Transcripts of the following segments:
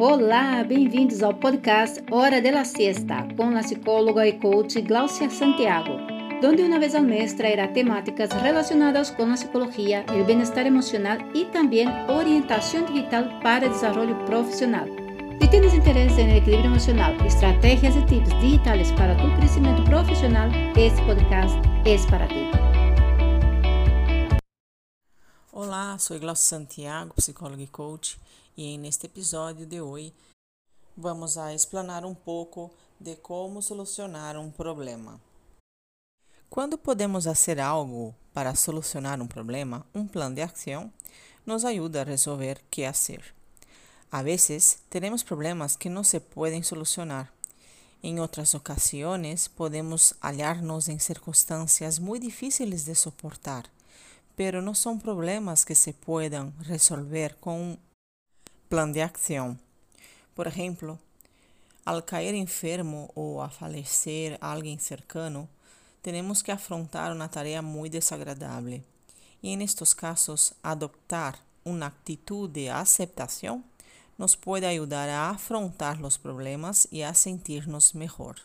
Olá, bem-vindos ao podcast Hora de la Siesta com a psicóloga e coach Glaucia Santiago, onde uma vez ao mês trairá temáticas relacionadas com a psicologia, o bem-estar emocional e também orientação digital para desenvolvimento profissional. Se tienes interesse em equilíbrio emocional, estratégias e tips digitais para tu crescimento profissional, este podcast é para ti. Olá, sou Glaucia Santiago, psicóloga e coach e neste episódio de hoje vamos a explanar um pouco de como solucionar um problema. Quando podemos fazer algo para solucionar um problema, um plano de ação nos ajuda a resolver o que fazer. A vezes, temos problemas que não se podem solucionar. Em outras ocasiões, podemos hallar-nos em circunstâncias muito difíceis de suportar, pero não são problemas que se puedan resolver com Plan de acción. Por ejemplo, al caer enfermo o a falecer alguém cercano, temos que afrontar uma tarefa muito desagradable. E em estes casos, adoptar uma atitude de aceptação nos pode ajudar a afrontar os problemas e a sentir-nos melhor.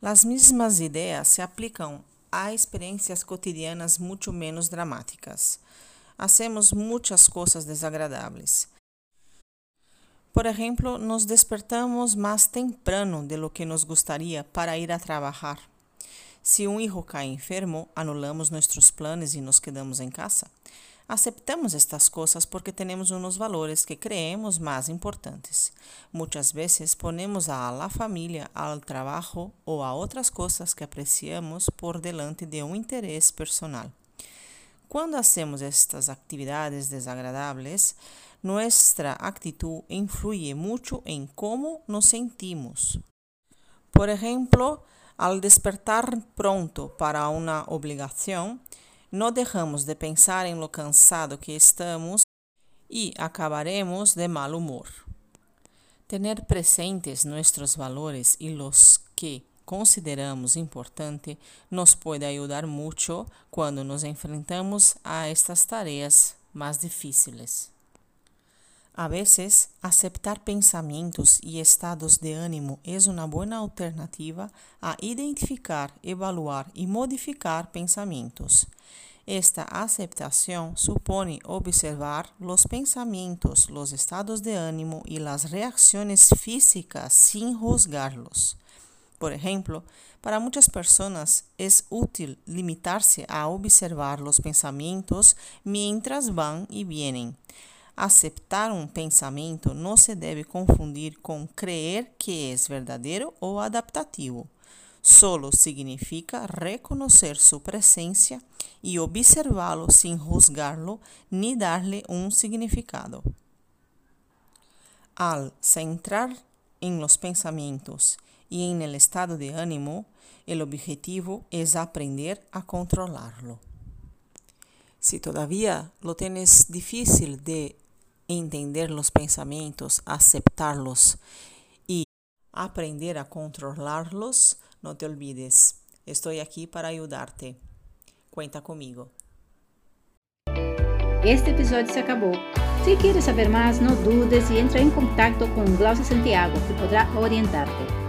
As mesmas ideias se aplicam a experiências cotidianas muito menos dramáticas. Hacemos muitas coisas desagradáveis, por exemplo, nos despertamos mais temprano de lo que nos gostaria para ir a trabalhar. Se um hijo cai enfermo, anulamos nossos planos e nos quedamos em casa. Aceptamos estas coisas porque temos uns valores que creemos mais importantes. Muitas vezes ponemos a la ao trabalho ou a outras coisas que apreciamos por delante de um interesse personal. Quando hacemos estas atividades desagradáveis, nuestra actitud influye mucho en cómo nos sentimos. Por ejemplo, al despertar pronto para una obligación, no dejamos de pensar en lo cansado que estamos y acabaremos de mal humor. Tener presentes nuestros valores y los que consideramos importante nos puede ayudar mucho cuando nos enfrentamos a estas tareas más difíciles. A vezes, aceptar pensamentos e estados de ânimo é uma boa alternativa a identificar, evaluar e modificar pensamentos. Esta aceptação supõe observar os pensamentos, os estados de ânimo e as reações físicas sem juzgá-los. Por exemplo, para muitas pessoas é útil limitar-se a observar os pensamentos mientras vão e vêm Aceptar um pensamento não se deve confundir com crer que é verdadeiro ou adaptativo. Solo significa reconhecer sua presença e observá-lo sem juzgá-lo ni dar-lhe um significado. Al centrar em los pensamentos e em el estado de ânimo, el objetivo es aprender a controlarlo. Si todavía lo tienes difícil de entender os pensamentos, aceptarlos e aprender a controlarlos, não te olvides. Estou aqui para ajudar-te. Cuenta comigo. Este episódio se acabou. Se quieres saber mais, não dudes e entra em contato com Glaucia Santiago, que poderá orientar-te.